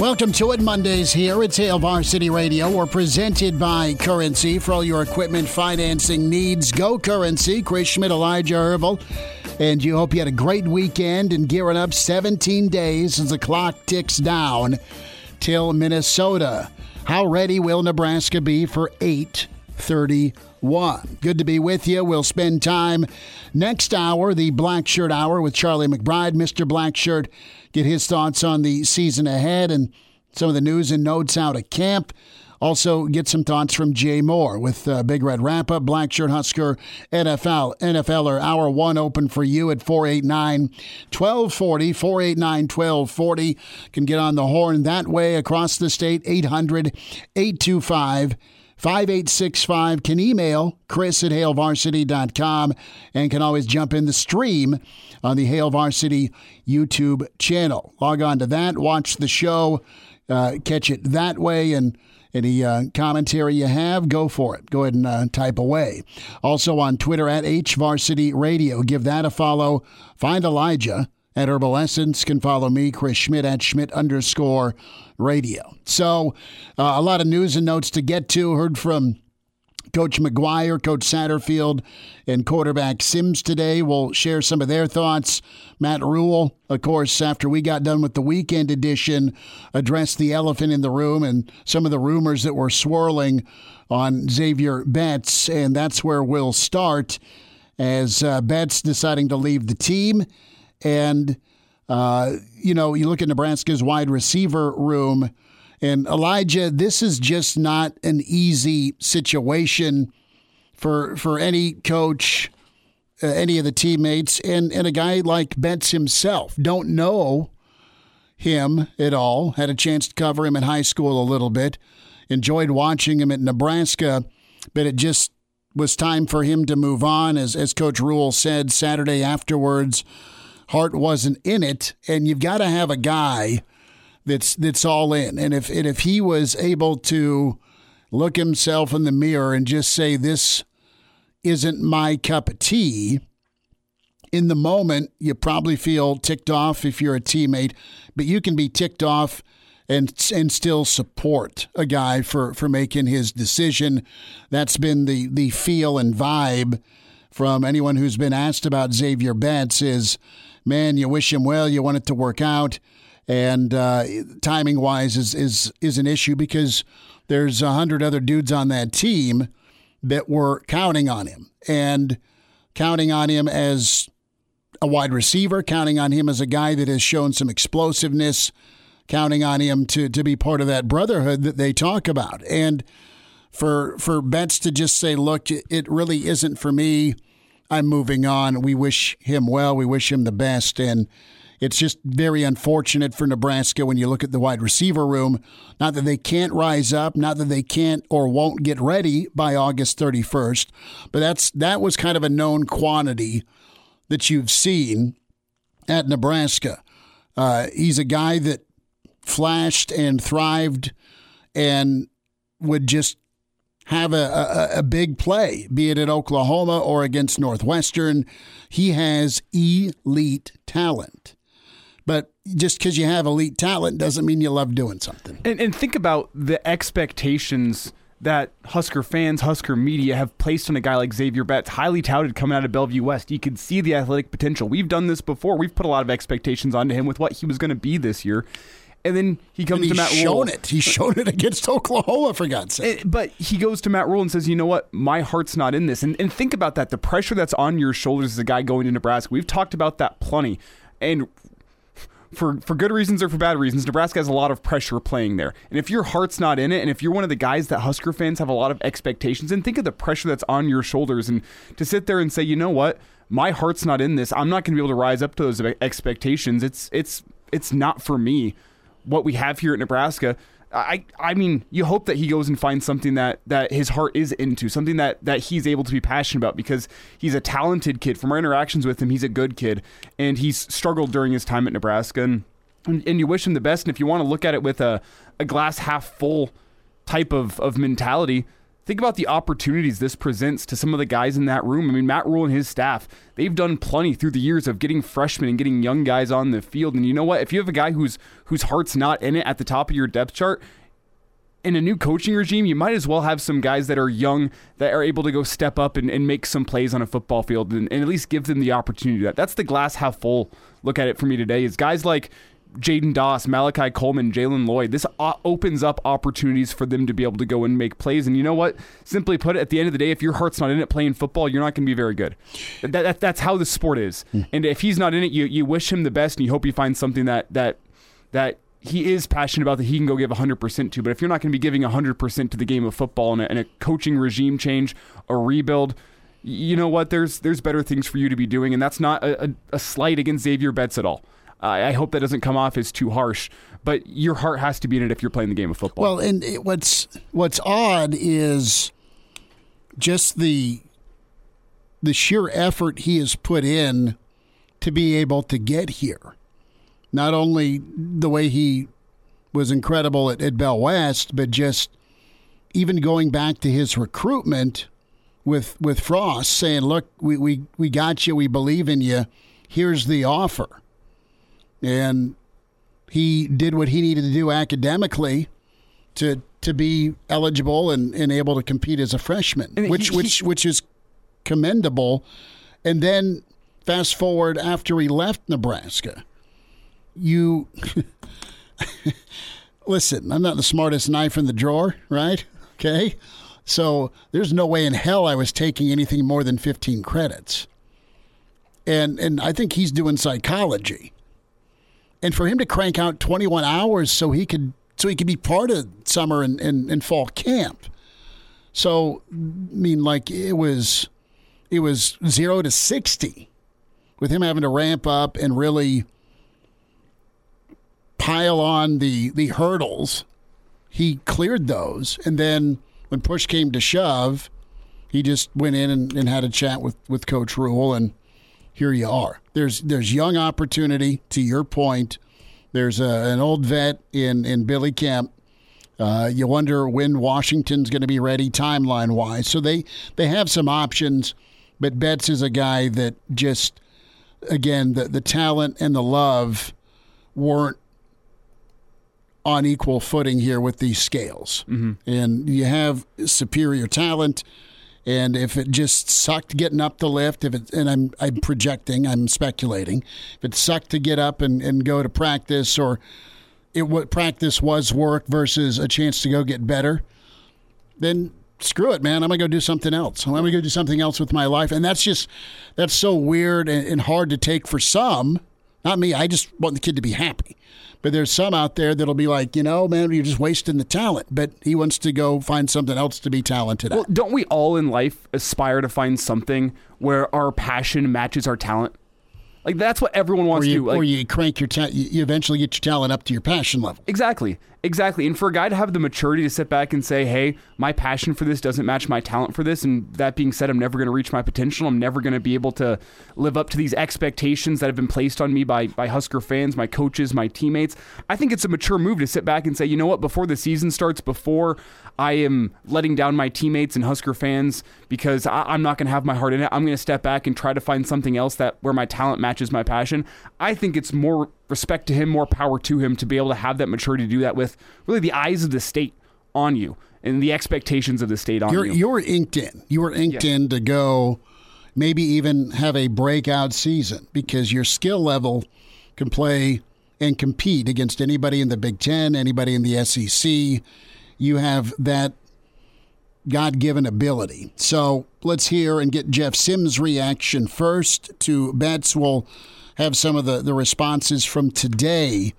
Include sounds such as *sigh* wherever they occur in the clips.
Welcome to it Mondays here at Hail Varsity Radio. We're presented by Currency for all your equipment financing needs. Go Currency, Chris Schmidt, Elijah Herbel. And you hope you had a great weekend and gearing up 17 days as the clock ticks down till Minnesota. How ready will Nebraska be for 831? Good to be with you. We'll spend time next hour, the Black Shirt Hour with Charlie McBride. Mr. Black Shirt get his thoughts on the season ahead and some of the news and notes out of camp. Also, get some thoughts from Jay Moore with uh, Big Red Wrap Up, Black Shirt Husker, NFL, NFLer, Hour 1 open for you at 489 1240. 489 1240. Can get on the horn that way across the state, 800 825 5865. Can email chris at hailvarsity.com and can always jump in the stream on the Hail Varsity YouTube channel. Log on to that, watch the show, uh, catch it that way, and any uh, commentary you have, go for it. Go ahead and uh, type away. Also on Twitter at HVarsity Radio. Give that a follow. Find Elijah at Herbal Essence. Can follow me, Chris Schmidt, at Schmidt underscore radio. So uh, a lot of news and notes to get to. Heard from Coach McGuire, Coach Satterfield, and quarterback Sims today. will share some of their thoughts. Matt Rhule, of course, after we got done with the weekend edition, addressed the elephant in the room and some of the rumors that were swirling on Zavier Betts. And that's where we'll start as uh, Betts deciding to leave the team. And, uh, you know, you look at Nebraska's wide receiver room and Elijah, this is just not an easy situation for for any coach, uh, any of the teammates, and and a guy like Betts himself. Don't know him at all. Had a chance to cover him in high school a little bit. Enjoyed watching him at Nebraska, but it just was time for him to move on. As as Coach Rhule said Saturday afterwards, heart wasn't in it, and you've got to have a guy that's that's all in. And if and if he was able to look himself in the mirror and just say this isn't my cup of tea, in the moment you probably feel ticked off if you're a teammate, but you can be ticked off and and still support a guy for for making his decision. That's been the the feel and vibe from anyone who's been asked about Zavier Betts is, man, you wish him well, you want it to work out and uh, timing wise is is is an issue because there's a hundred other dudes on that team that were counting on him and counting on him as a wide receiver, counting on him as a guy that has shown some explosiveness, counting on him to to be part of that brotherhood that they talk about. And for for Betts to just say, "Look, it really isn't for me. I'm moving on. We wish him well. We wish him the best." And it's just very unfortunate for Nebraska when you look at the wide receiver room. Not that they can't rise up, not that they can't or won't get ready by August 31st, but that's that was kind of a known quantity that you've seen at Nebraska. Uh, he's a guy that flashed and thrived and would just have a, a, a, big play, be it at Oklahoma or against Northwestern. He has elite talent. But just because you have elite talent doesn't mean you love doing something. And, and think about the expectations that Husker fans, Husker media have placed on a guy like Zavier Betts, highly touted coming out of Bellevue West. You could see the athletic potential. We've done this before. We've put a lot of expectations onto him with what he was going to be this year. And then he comes to he's Matt shown Rhule. it. He's shown it against Oklahoma, for God's sake. Eh, But he goes to Matt Rhule and says, you know what? My heart's not in this. And, and think about that. The pressure that's on your shoulders as a guy going to Nebraska. We've talked about that plenty. And for, for good reasons or for bad reasons, Nebraska has a lot of pressure playing there. And if your heart's not in it, and if you're one of the guys that Husker fans have a lot of expectations, and think of the pressure that's on your shoulders, and to sit there and say, you know what? My heart's not in this. I'm not going to be able to rise up to those expectations. It's it's it's not for me. What we have here at Nebraska, I I mean, you hope that he goes and finds something that that his heart is into, something that that he's able to be passionate about because he's a talented kid. From our interactions with him, he's a good kid, and he's struggled during his time at Nebraska, and and, you wish him the best. And if you want to look at it with a a glass half full type of of mentality. Think about the opportunities this presents to some of the guys in that room. I mean, Matt Rhule and his staff, they've done plenty through the years of getting freshmen and getting young guys on the field. And you know what? If you have a guy whose whose heart's not in it at the top of your depth chart, in a new coaching regime, you might as well have some guys that are young that are able to go step up and, and make some plays on a football field and, and at least give them the opportunity that. That's the glass half full look at it for me today is guys like Jaden Doss, Malachi Coleman, Jalen Lloyd. This o- opens up opportunities for them to be able to go and make plays. And you know what? Simply put, at the end of the day, if your heart's not in it playing football, you're not going to be very good. That, that, that's how the sport is. Hmm. And if he's not in it, you, you wish him the best and you hope he finds something that that that he is passionate about that he can go give 100% to. But if you're not going to be giving 100% to the game of football and a, and a coaching regime change, a rebuild, you know what? There's there's better things for you to be doing, and that's not a, a, a slight against Zavier Betts at all. Uh, I hope that doesn't come off as too harsh, but your heart has to be in it if you're playing the game of football. Well, and it, what's what's odd is just the the sheer effort he has put in to be able to get here. Not only the way he was incredible at, at Bell West, but just even going back to his recruitment with with Frost, saying, "Look, we we, we got you. We believe in you. Here's the offer." And he did what he needed to do academically to to be eligible and, and able to compete as a freshman, And which he- which he- which is commendable. And then fast forward after he left Nebraska, you *laughs* listen. I'm not the smartest knife in the drawer, right? Okay, so there's no way in hell I was taking anything more than 15 credits, and and I think he's doing psychology and for him to crank out 21 hours so he could so he could be part of summer and, and, and fall camp. So i mean like it was it was 0 to 60 with him having to ramp up and really pile on the the hurdles. He cleared those. And then when push came to shove he just went in and, and had a chat with with coach Rhule and here you are. There's there's young opportunity. To your point, there's a, an old vet in in Billy Kemp. Uh, you wonder when Washington's going to be ready timeline wise. So they they have some options, but Betts is a guy that just again the the talent and the love weren't on equal footing here with these scales, and you have superior talent. And if it just sucked getting up the lift, if it and I'm I'm projecting, I'm speculating, if it sucked to get up and, and go to practice, or it what practice was work versus a chance to go get better, then screw it, man. I'm gonna go do something else. I'm gonna go do something else with my life, and that's just that's so weird and, and hard to take for some. Not me. I just want the kid to be happy. But there's some out there that'll be like, you know, man, you're just wasting the talent. But he wants to go find something else to be talented at. Well, don't we all in life aspire to find something where our passion matches our talent? Like that's what everyone wants or you, to do. Like, or you crank your ta- you you eventually get your talent up to your passion level. Exactly. Exactly. And for a guy to have the maturity to sit back and say, hey, my passion for this doesn't match my talent for this. And that being said, I'm never going to reach my potential. I'm never going to be able to live up to these expectations that have been placed on me by, by Husker fans, my coaches, my teammates. I think it's a mature move to sit back and say, you know what, before the season starts, before I am letting down my teammates and Husker fans because I, I'm not going to have my heart in it, I'm going to step back and try to find something else that where my talent matches my passion. I think it's more respect to him, more power to him to be able to have that maturity to do that with really the eyes of the state on you and the expectations of the state on You're you. you're inked in. You were inked Yeah. in to go, maybe even have a breakout season because your skill level can play and compete against anybody in the Big Ten, anybody in the SEC. You have that God given ability. So let's hear and get Jeff Sims' reaction first to Betts. Have some of the, the responses from today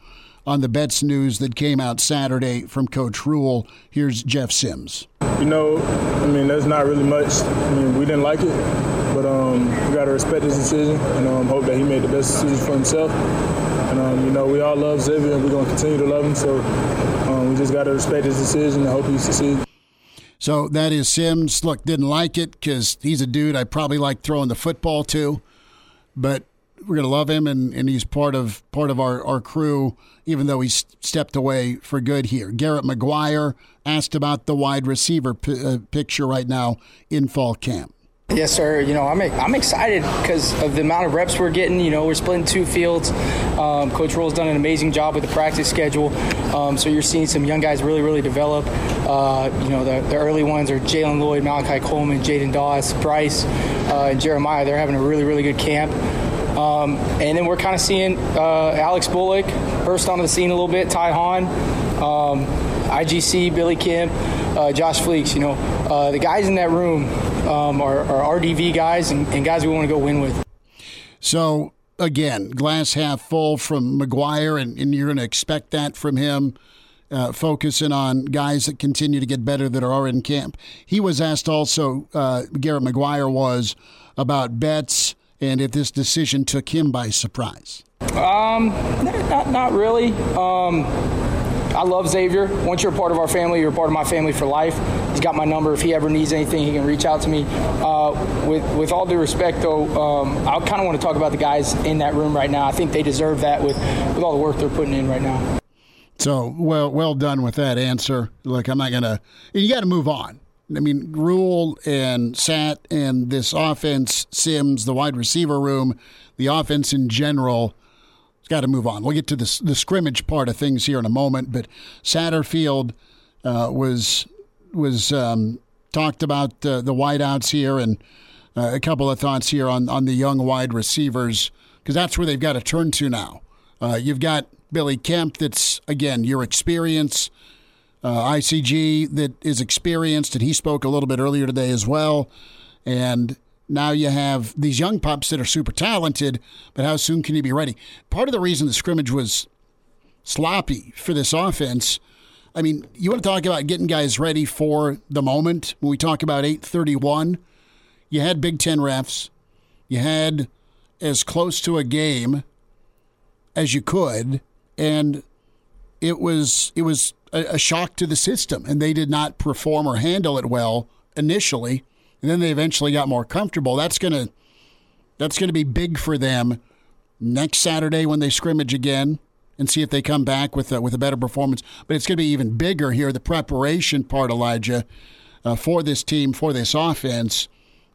on the Betts news that came out Saturday from Coach Rule. Here's Jeff Sims. You know, I mean, there's not really much. I mean, we didn't like it, but um, we got to respect his decision and um, hope that he made the best decision for himself. And, um, you know, we all love Zavier and we're going to continue to love him. So um, we just got to respect his decision and hope he succeeds. So that is Sims. Look, didn't like it because he's a dude I probably like throwing the football to, but we're gonna love him and, and he's part of part of our, our crew, even though he's stepped away for good here. Garrett McGuire asked about the wide receiver p- uh, picture right now in fall camp. Yes, sir. You know, I'm I'm excited because of the amount of reps we're getting. You know, we're splitting two fields. Um, Coach Rhule's done an amazing job with the practice schedule. Um, so you're seeing some young guys really, really develop. Uh, you know, the, the early ones are Jalen Lloyd, Malachi Coleman, Jaden Doss, Bryce, uh, and Jeremiah. They're having a really, really good camp. Um, and then we're kind of seeing uh, Alex Bullock burst onto the scene a little bit, Ty Hahn, um, IGC, Billy Kemp, uh, Josh Fleeks. You know, uh, the guys in that room um, are, are, RDV guys and, and guys we want to go win with. So, again, glass half full from McGuire, and, and you're going to expect that from him. Uh, focusing on guys that continue to get better that are in camp. He was asked also, uh, Garrett McGuire was, about Betts and if this decision took him by surprise. Um, not, not really. Um, I love Zavier. Once you're a part of our family, you're a part of my family for life. He's got my number. If he ever needs anything, he can reach out to me. Uh, with with all due respect, though, um, I kind of want to talk about the guys in that room right now. I think they deserve that with with all the work they're putting in right now. So well well done with that answer. Look, I'm not gonna. You got to move on. I mean, Rhule and Sat and this offense, Sims, the wide receiver room, the offense in general, it's got to move on. We'll get to the, the scrimmage part of things here in a moment, but Satterfield uh, was was um, talked about uh, the wideouts here and uh, a couple of thoughts here on, on the young wide receivers because that's where they've got to turn to now. Uh, you've got Billy Kemp, that's, again, your experience – uh, ICG that is experienced, and he spoke a little bit earlier today as well. And now you have these young pups that are super talented, but how soon can you be ready? Part of the reason the scrimmage was sloppy for this offense. I mean, you want to talk about getting guys ready for the moment. When we talk about 831, you had Big Ten refs. You had as close to a game as you could. And it was it was a, a shock to the system, and they did not perform or handle it well initially, and then they eventually got more comfortable. That's gonna that's gonna be big for them next Saturday when they scrimmage again and see if they come back with a, with a better performance. But it's going to be even bigger here, the preparation part, Elijah, uh, for this team, for this offense.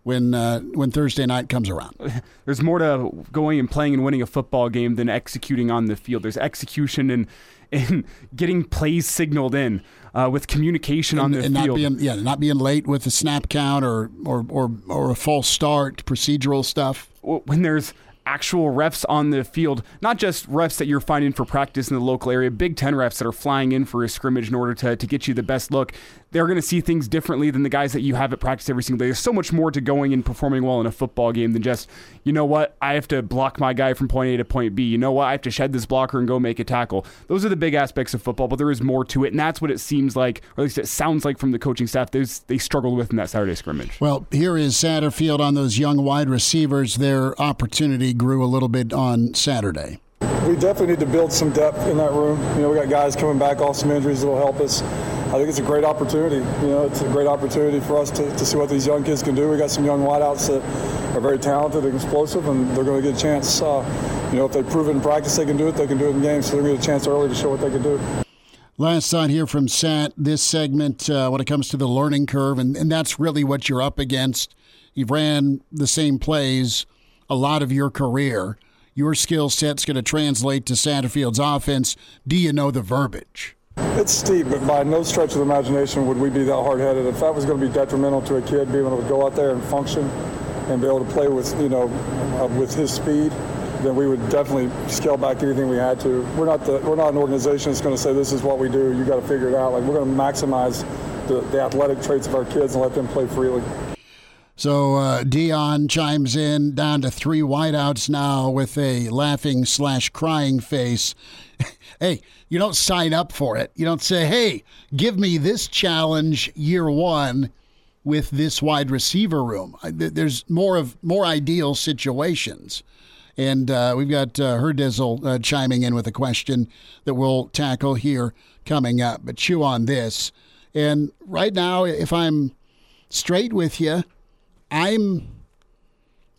When uh, when Thursday night comes around, *laughs* there's more to going and playing and winning a football game than executing on the field. There's execution and *laughs* in getting plays signaled in uh, with communication and, on the and field. Not being, yeah, not being late with a snap count or, or, or, or a false start, procedural stuff. When there's actual refs on the field, not just refs that you're finding for practice in the local area, Big Ten refs that are flying in for a scrimmage in order to, to get you the best look. They're going to see things differently than the guys that you have at practice every single day. There's so much more to going and performing well in a football game than just, you know what, I have to block my guy from point A to point B. You know what, I have to shed this blocker and go make a tackle. Those are the big aspects of football, but there is more to it. And that's what it seems like, or at least it sounds like from the coaching staff, they, they struggled with in that Saturday scrimmage. Well, here is Satterfield on those young wide receivers. Their opportunity grew a little bit on Saturday. We definitely need to build some depth in that room. You know, we got guys coming back off some injuries that will help us. I think it's a great opportunity. You know, it's a great opportunity for us to, to see what these young kids can do. We got some young wideouts that are very talented and explosive, and they're going to get a chance. Uh, you know, if they prove it in practice they can do it, they can do it in games. So they're going to get a chance early to show what they can do. Last thought here from Sat. This segment, uh, when it comes to the learning curve, and, and that's really what you're up against. You've ran the same plays a lot of your career your skill set's going to translate to Satterfield's offense. Do you know the verbiage? It's steep, but by no stretch of the imagination would we be that hard-headed. If that was going to be detrimental to a kid being able to go out there and function and be able to play with, you know, uh, with his speed, then we would definitely scale back anything we had to. We're not the we're not an organization that's going to say this is what we do. You got to figure it out. Like we're going to maximize the, the athletic traits of our kids and let them play freely. So uh, Deion chimes in down to three wideouts now with a laughing slash crying face. *laughs* hey, you don't sign up for it. You don't say, "Hey, give me this challenge year one." with this wide receiver room. There's more of more ideal situations. And uh, we've got uh, Herdizel uh, chiming in with a question that we'll tackle here coming up. But chew on this. And right now, if I'm straight with you, I'm.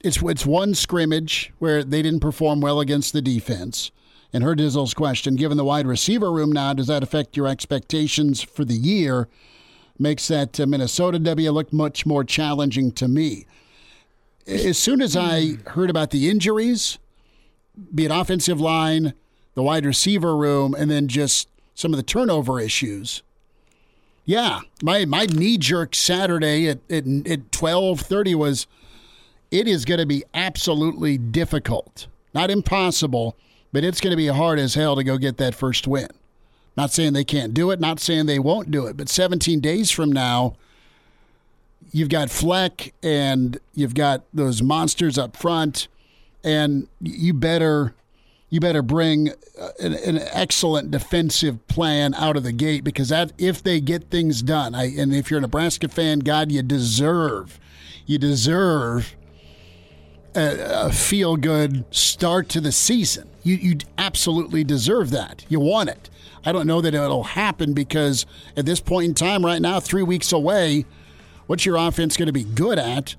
It's it's one scrimmage where they didn't perform well against the defense. And Herdizel's question: Given the wide receiver room now, does that affect your expectations for the year? makes that uh, Minnesota W look much more challenging to me. As soon as I heard about the injuries, be it offensive line, the wide receiver room, and then just some of the turnover issues. Yeah, my my knee jerk Saturday at at, at twelve thirty was, it is going to be absolutely difficult, not impossible, but it's going to be hard as hell to go get that first win. Not saying they can't do it, not saying they won't do it, but 17 days from now, you've got Fleck and you've got those monsters up front, and you better you better bring uh, an, an, excellent defensive plan out of the gate because that if they get things done, I, and if you're a Nebraska fan, God, you deserve you deserve a, a feel good start to the season. You you absolutely deserve that. You want it. I don't know that it'll happen because at this point in time, right now, three weeks away, what's your offense going to be good at?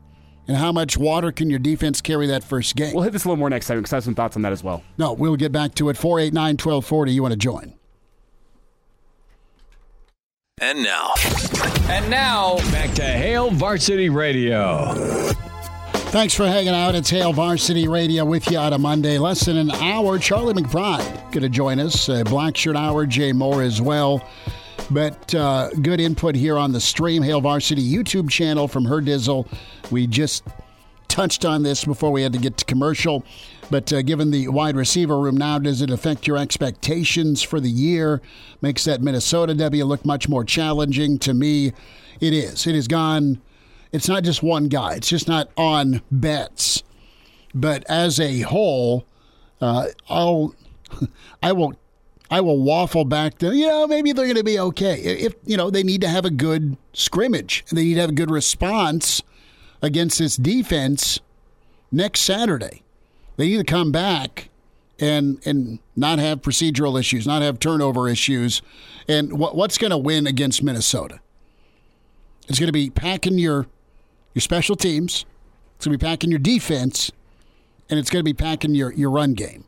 And how much water can your defense carry that first game? We'll hit this a little more next time because I have some thoughts on that as well. No, we'll get back to it. 489 1240. You want to join? And now. And now, back to Hail Varsity Radio. Thanks for hanging out. It's Hail Varsity Radio with you on a Monday. Less than an hour. Charlie McBride going to join us. Uh, Black Shirt Hour, Jay Moore as well. But uh, good input here on the Stream Hail Varsity YouTube channel from Herdizel. We just touched on this before we had to get to commercial. But uh, given the wide receiver room now, does it affect your expectations for the year? Makes that Minnesota W look much more challenging to me. It is. It has gone it's not just one guy. It's just not on Betts. But as a whole, uh, I'll, *laughs* I will, I will waffle back to you know maybe they're going to be okay if you know they need to have a good scrimmage and they need to have a good response against this defense next Saturday. They need to come back and and not have procedural issues, not have turnover issues. And what, what's going to win against Minnesota? It's going to be packing your your special teams. It's going to be packing your defense, and it's going to be packing your, your run game.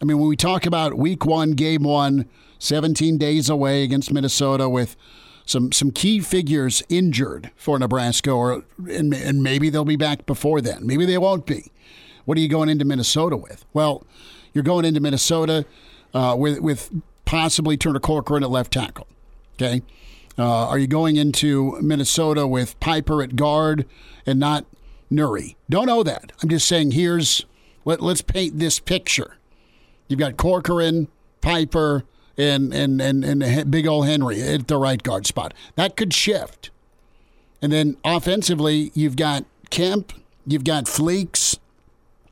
I mean, when we talk about week one, game one, 17 days away against Minnesota with some some key figures injured for Nebraska, or and, and maybe they'll be back before then. Maybe they won't be. What are you going into Minnesota with? Well, you're going into Minnesota uh, with with possibly Turner Corcoran at left tackle. Okay, uh, are you going into Minnesota with Piper at guard and not Nuri? Don't know that. I'm just saying here's let, let's paint this picture. You've got Corcoran, Piper, and and and and big old Henry at the right guard spot. That could shift. And then offensively, you've got Kemp, you've got Fleeks,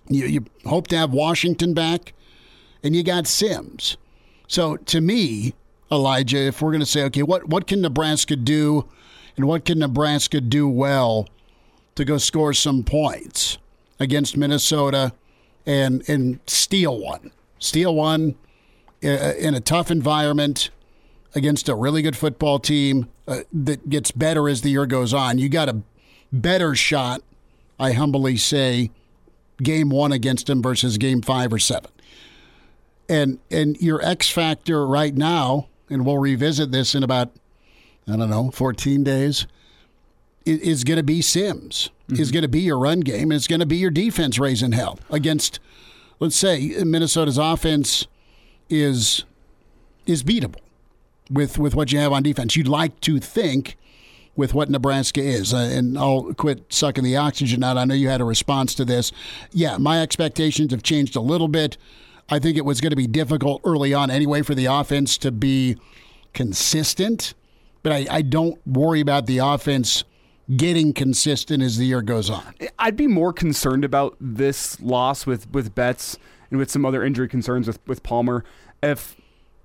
you, you hope to have Washington back, and you got Sims. So to me, Elijah, if we're going to say, okay, what, what can Nebraska do and what can Nebraska do well to go score some points against Minnesota and, and steal one? Steal one uh, in a tough environment against a really good football team uh, that gets better as the year goes on. You got a better shot, I humbly say, game one against them versus game five or seven. And and your X factor right now and we'll revisit this in about, I don't know, 14 days, is going to be Sims, mm-hmm. is going to be your run game, it's going to be your defense raising hell against, let's say, Minnesota's offense is is beatable with with what you have on defense. You'd like to think with what Nebraska is. Uh, and I'll quit sucking the oxygen out. I know you had a response to this. Yeah, my expectations have changed a little bit. I think it was going to be difficult early on anyway for the offense to be consistent, but I, I don't worry about the offense getting consistent as the year goes on. I'd be more concerned about this loss with, with Betts and with some other injury concerns with, with Palmer if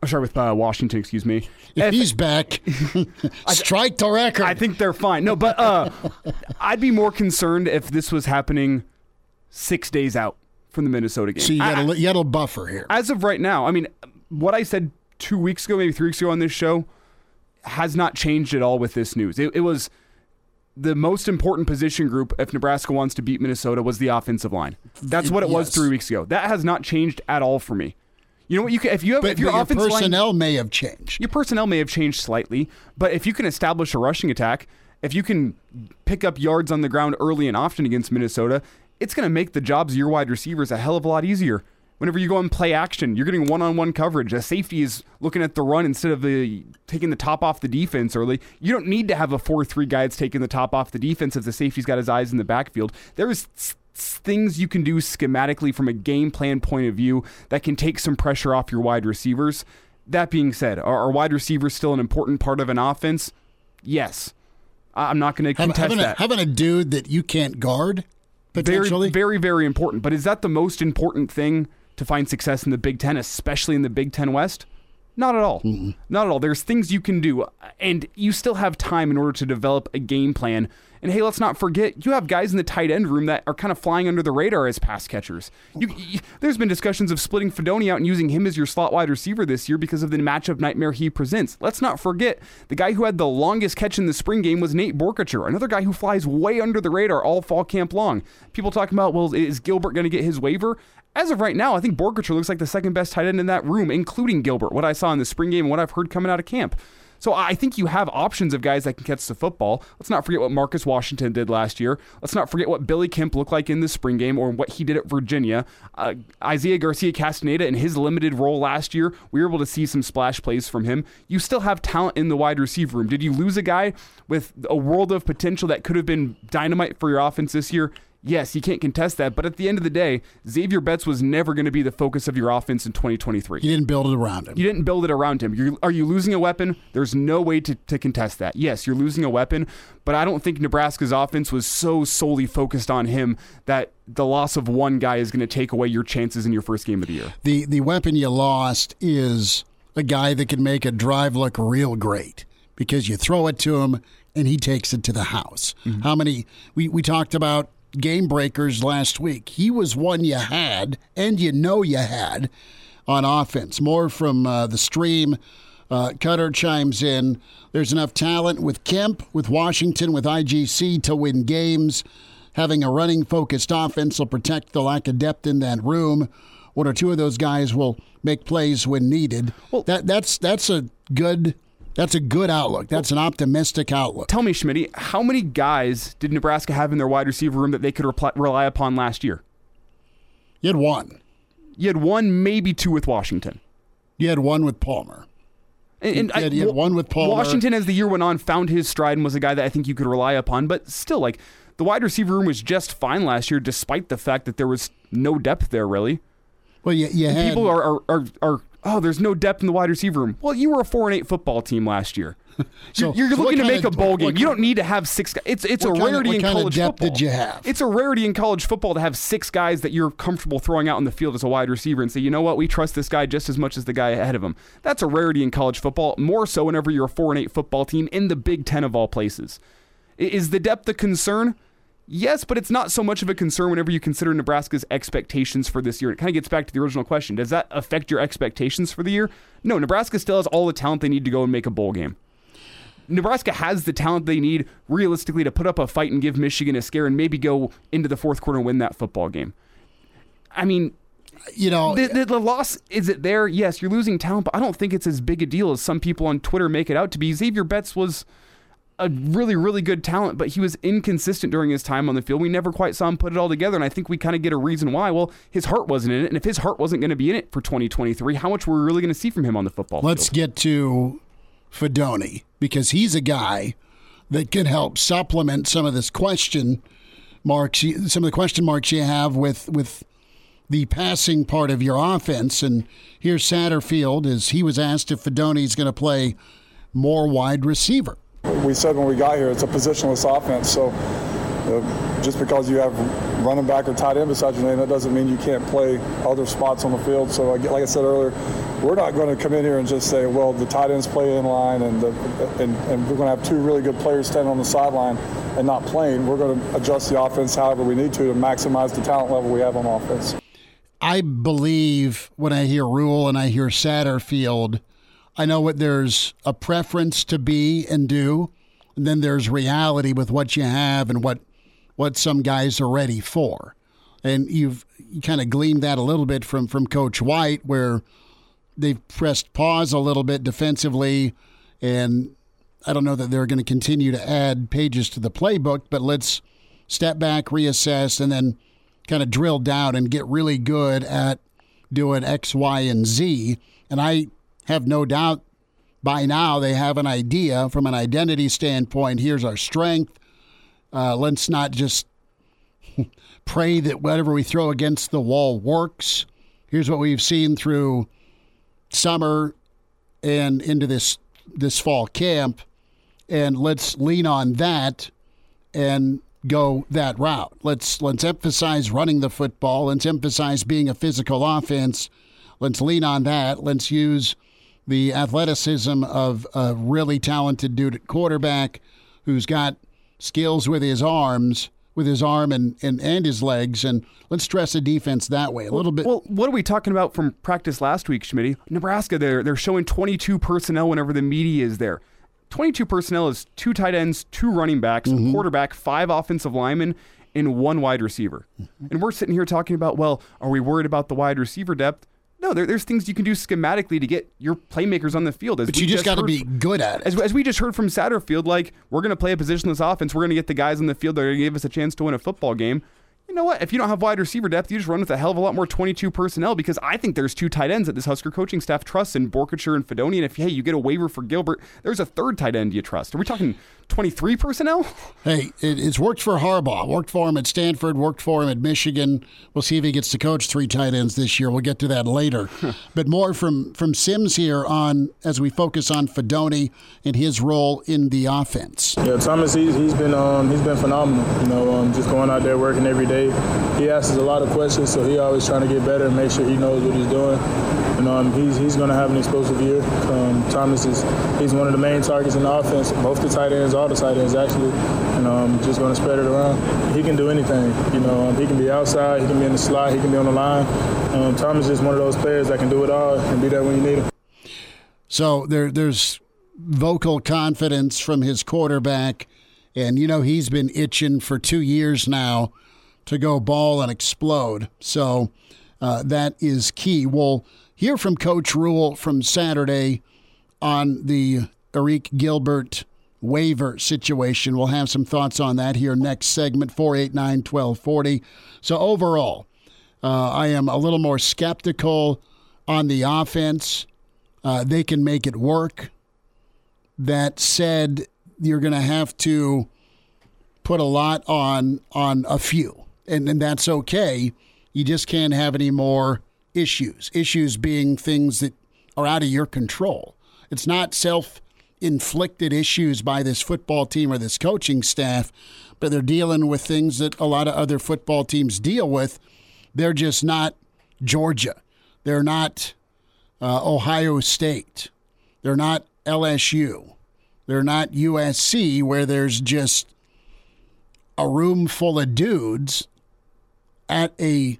I'm sorry, with uh, Washington, excuse me. If, if he's back, *laughs* *laughs* strike the record. I think they're fine. No, but uh, *laughs* I'd be more concerned if this was happening six days out from the Minnesota game. So you got, I, a, you got a buffer here. As of right now, I mean, what I said two weeks ago, maybe three weeks ago on this show, has not changed at all with this news. It, it was the most important position group if Nebraska wants to beat Minnesota was the offensive line. That's what it yes. was three weeks ago. That has not changed at all for me. You know what? You can if you have but, if your, your offensive personnel line, may have changed. Your personnel may have changed slightly, but if you can establish a rushing attack, if you can pick up yards on the ground early and often against Minnesota, it's going to make the jobs of your wide receivers a hell of a lot easier. Whenever you go and play action, you're getting one-on-one coverage. A safety is looking at the run instead of the taking the top off the defense early. You don't need to have a four-three guy that's taking the top off the defense if the safety's got his eyes in the backfield. There's things you can do schematically from a game plan point of view that can take some pressure off your wide receivers. That being said, are, are wide receivers still an important part of an offense? Yes. I'm not going to contest having that. A, having a dude that you can't guard potentially very, very, very important. But is that the most important thing to find success in the Big Ten, especially in the Big Ten West? Not at all. mm Not at all. There's things you can do, and you still have time in order to develop a game plan. And hey, let's not forget, you have guys in the tight end room that are kind of flying under the radar as pass catchers. You, you, there's been discussions of splitting Fidone out and using him as your slot wide receiver this year because of the matchup nightmare he presents. Let's not forget, the guy who had the longest catch in the spring game was Nate Boerkircher, another guy who flies way under the radar all fall camp long. People talking about, well, is Gilbert going to get his waiver? As of right now, I think Boerkircher looks like the second best tight end in that room, including Gilbert, what I saw in the spring game and what I've heard coming out of camp. So I think you have options of guys that can catch the football. Let's not forget what Marcus Washington did last year. Let's not forget what Billy Kemp looked like in the spring game or what he did at Virginia. Uh, Isaiah Garcia Castaneda in his limited role last year, we were able to see some splash plays from him. You still have talent in the wide receiver room. Did you lose a guy with a world of potential that could have been dynamite for your offense this year? Yes, you can't contest that, but at the end of the day, Zavier Betts was never going to be the focus of your offense in 2023. You didn't build it around him. You didn't build it around him. You're, are you losing a weapon? There's no way to, to contest that. Yes, you're losing a weapon, but I don't think Nebraska's offense was so solely focused on him that the loss of one guy is going to take away your chances in your first game of the year. The the weapon you lost is a guy that can make a drive look real great because you throw it to him and he takes it to the house. Mm-hmm. How many we, we talked about game breakers last week. He was one you had, and you know you had on offense. More from uh, the stream. Uh, Cutter chimes in. There's enough talent with Kemp, with Washington, with IGC to win games. Having a running focused offense will protect the lack of depth in that room. One or two of those guys will make plays when needed. Well, that that's that's a good that's a good outlook. That's an optimistic outlook. Tell me, Schmidt, how many guys did Nebraska have in their wide receiver room that they could rely upon last year? You had one. You had one, maybe two with Washington. You had one with Palmer. And, and you, had, you had one with Palmer. Washington, as the year went on, found his stride and was a guy that I think you could rely upon. But still, like the wide receiver room was just fine last year, despite the fact that there was no depth there, really. Well, you, you had, people are, are, are, are oh, there's no depth in the wide receiver room. Well, you were a four and eight football team last year. *laughs* so you're, you're looking to make of, a bowl game. You don't need to have six guys. It's it's a rarity of, in college football. did you have? It's a rarity in college football to have six guys that you're comfortable throwing out in the field as a wide receiver and say, you know what, we trust this guy just as much as the guy ahead of him. That's a rarity in college football. More so whenever you're a four and eight football team in the Big Ten of all places. Is the depth a concern? Yes, but it's not so much of a concern whenever you consider Nebraska's expectations for this year. It kind of gets back to the original question. Does that affect your expectations for the year? No, Nebraska still has all the talent they need to go and make a bowl game. Nebraska has the talent they need realistically to put up a fight and give Michigan a scare and maybe go into the fourth quarter and win that football game. I mean, you know, the, the, the, loss is it there? Yes, you're losing talent, but I don't think it's as big a deal as some people on Twitter make it out to be. Zavier Betts was a really, really good talent, but he was inconsistent during his time on the field. We never quite saw him put it all together, and I think we kind of get a reason why. Well, his heart wasn't in it, and if his heart wasn't going to be in it for 2023, how much were we really going to see from him on the football Let's field? get to Fidone because he's a guy that can help supplement some of this question marks, some of the question marks you have with with the passing part of your offense. And here's Satterfield as he was asked if Fidone's going to play more wide receiver. We said when we got here, it's a positionless offense. So uh, just because you have running back or tight end beside your name, that doesn't mean you can't play other spots on the field. So like I said earlier, we're not going to come in here and just say, well, the tight ends play in line and, the, and, and we're going to have two really good players standing on the sideline and not playing. We're going to adjust the offense however we need to to maximize the talent level we have on offense. I believe when I hear Rhule and I hear Satterfield, I know what there's a preference to be and do, and then there's reality with what you have and what what some guys are ready for. And you've you kind of gleaned that a little bit from from Coach White, where they've pressed pause a little bit defensively, and I don't know that they're going to continue to add pages to the playbook, but let's step back, reassess, and then kind of drill down and get really good at doing X, Y, and Z. And I have no doubt by now they have an idea from an identity standpoint. Here's our strength. Uh, let's not just *laughs* pray that whatever we throw against the wall works. Here's what we've seen through summer and into this this fall camp, and let's lean on that and go that route. Let's let's emphasize running the football. Let's emphasize being a physical offense. Let's lean on that. Let's use the athleticism of a really talented dude at quarterback who's got skills with his arms with his arm and, and, and his legs, and let's stress the defense that way a little bit. Well, what are we talking about from practice last week, Schmidt? Nebraska, they're, they're showing 22 personnel whenever the media is there. 22 personnel is two tight ends, two running backs, mm-hmm. quarterback, five offensive linemen, and one wide receiver. Mm-hmm. And we're sitting here talking about, well, are we worried about the wide receiver depth? No, there, there's things you can do schematically to get your playmakers on the field. As but you just got to be good at it. As, as, we just heard from Satterfield, like we're going to play a positionless offense. We're going to get the guys on the field that are going to give us a chance to win a football game you know what? If you don't have wide receiver depth, you just run with a hell of a lot more 22 personnel because I think there's two tight ends that this Husker coaching staff trusts in Boerkircher and Fidone. And if, hey, you get a waiver for Gilbert, there's a third tight end you trust. Are we talking 23 personnel? Hey, it, it's worked for Harbaugh. Worked for him at Stanford, worked for him at Michigan. We'll see if he gets to coach three tight ends this year. We'll get to that later. *laughs* but more from, from Sims here on as we focus on Fidone and his role in the offense. Yeah, Thomas, he's, he's been um, he's been phenomenal. You know, um, just going out there working every day. He asks a lot of questions, so he always trying to get better and make sure he knows what he's doing. And um, he's he's going to have an explosive year. Um, Thomas is he's one of the main targets in the offense. Both the tight ends, all the tight ends actually, and um, just going to spread it around. He can do anything. You know, um, he can be outside, he can be in the slot, he can be on the line. Um, Thomas is one of those players that can do it all and be there when you need him. So there, there's vocal confidence from his quarterback, and you know he's been itching for two years now to go ball and explode. So uh, that is key. We'll hear from Coach Rhule from Saturday on the Arik Gilbert waiver situation. We'll have some thoughts on that here next segment, 489 1240. So, overall, uh, I am a little more skeptical on the offense. Uh, they can make it work. That said, you're going to have to put a lot on on a few, and, that's okay. You just can't have any more issues. Issues being things that are out of your control. It's not self inflicted issues by this football team or this coaching staff, but they're dealing with things that a lot of other football teams deal with. They're just not Georgia. They're not uh, Ohio State. They're not LSU. They're not USC, where there's just a room full of dudes at a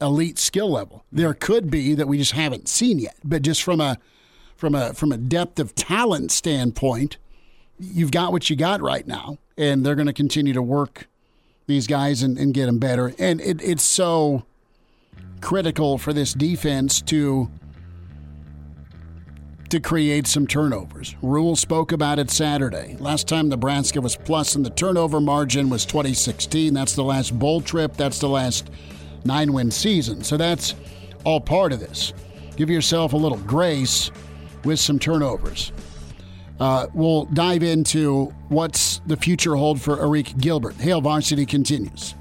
elite skill level. There could be that we just haven't seen yet, but just from a from a from a depth of talent standpoint, you've got what you got right now, and they're going to continue to work these guys and, and get them better. And it, it's so critical for this defense to to create some turnovers. Rhule spoke about it Saturday. Last time Nebraska was plus in the turnover margin was 2016. That's the last bowl trip. That's the last nine win season. So that's all part of this. Give yourself a little grace with some turnovers. Uh, we'll dive into what's the future hold for Arik Gilbert. Hail Varsity continues.